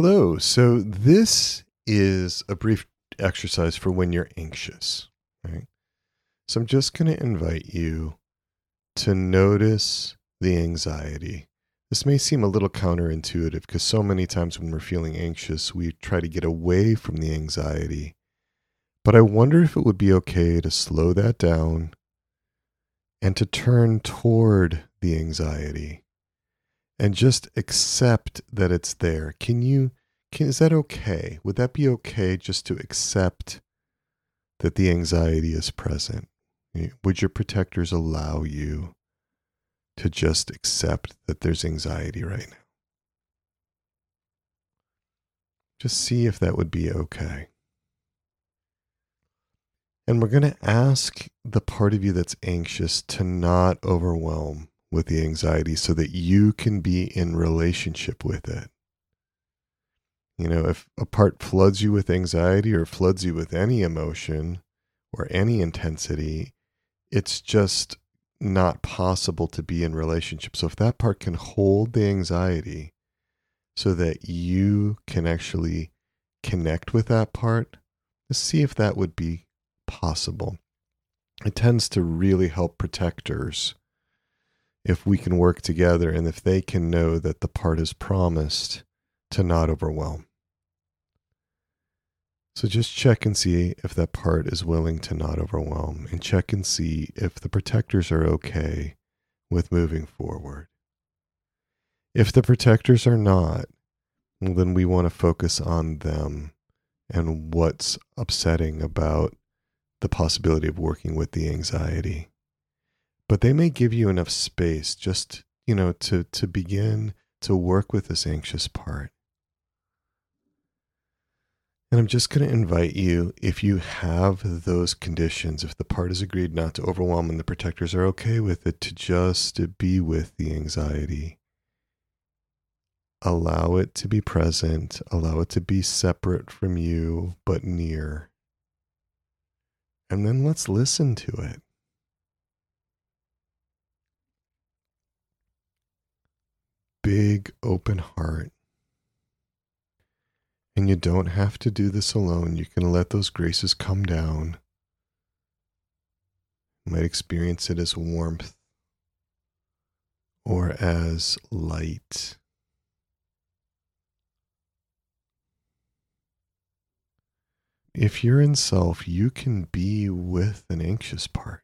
Hello. So this is a brief exercise for when you're anxious, right? So I'm just going to invite you to notice the anxiety. This may seem a little counterintuitive because so many times when we're feeling anxious, we try to get away from the anxiety. But I wonder if it would be okay to slow that down and to turn toward the anxiety and just accept that it's there. Can you can is that okay? Would that be okay just to accept that the anxiety is present? Would your protectors allow you to just accept that there's anxiety right now? Just see if that would be okay. And we're going to ask the part of you that's anxious to not overwhelm with the anxiety so that you can be in relationship with it. You know, if a part floods you with anxiety or floods you with any emotion or any intensity, it's just not possible to be in relationship. So if that part can hold the anxiety so that you can actually connect with that part, let's see if that would be possible. It tends to really help protectors if we can work together and if they can know that the part is promised to not overwhelm. So just check and see if that part is willing to not overwhelm and check and see if the protectors are okay with moving forward. If the protectors are not, well, then we want to focus on them and what's upsetting about the possibility of working with the anxiety but they may give you enough space just you know to to begin to work with this anxious part. And i'm just going to invite you if you have those conditions if the part has agreed not to overwhelm and the protectors are okay with it to just be with the anxiety. Allow it to be present allow it to be separate from you but near. And then let's listen to it big open heart. And you don't have to do this alone. You can let those graces come down. You might experience it as warmth or as light. If you're in self, you can be with an anxious part.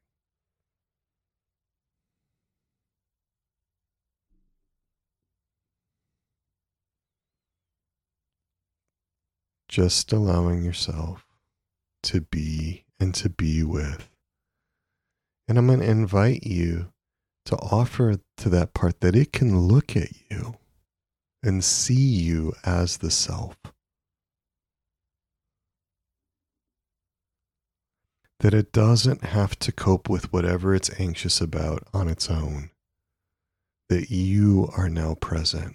Just allowing yourself to be and to be with. And I'm going to invite you to offer to that part that it can look at you and see you as the self. That it doesn't have to cope with whatever it's anxious about on its own. That you are now present.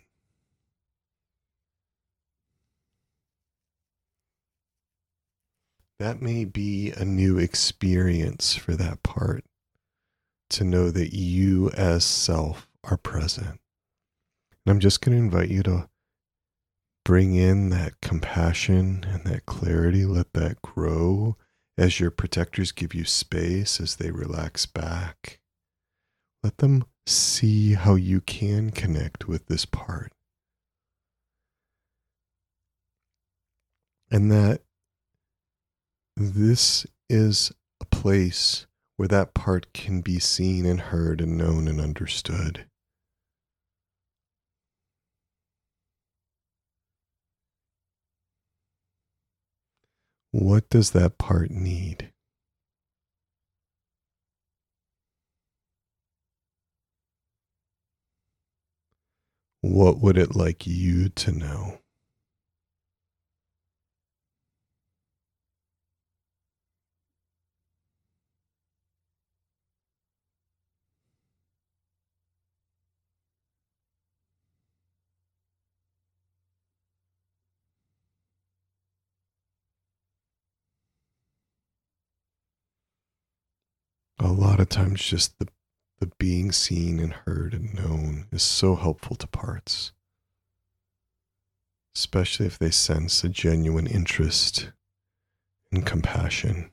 That may be a new experience for that part to know that you as self are present. And I'm just going to invite you to bring in that compassion and that clarity. Let that grow as your protectors give you space, as they relax back. Let them see how you can connect with this part. And that this is a place where that part can be seen and heard and known and understood. What does that part need? What would it like you to know? A lot of times just the the being seen and heard and known is so helpful to parts. especially if they sense a genuine interest and compassion.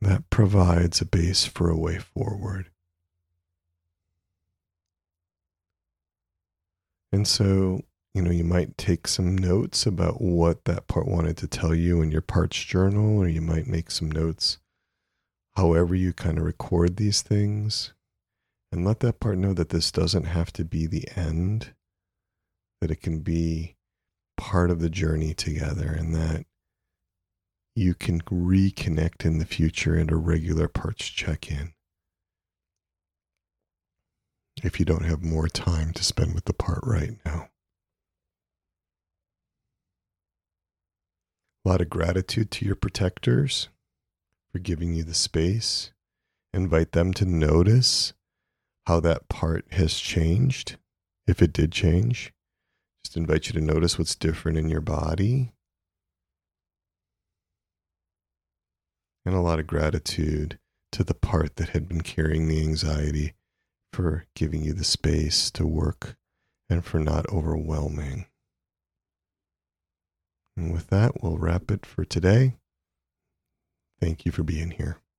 That provides a base for a way forward. And so, you know, you might take some notes about what that part wanted to tell you in your parts journal, or you might make some notes however you kind of record these things and let that part know that this doesn't have to be the end, that it can be part of the journey together, and that you can reconnect in the future at a regular parts check in. If you don't have more time to spend with the part right now. A lot of gratitude to your protectors for giving you the space. Invite them to notice how that part has changed, if it did change. Just invite you to notice what's different in your body. And a lot of gratitude to the part that had been carrying the anxiety for giving you the space to work and for not overwhelming. And with that, we'll wrap it for today. Thank you for being here.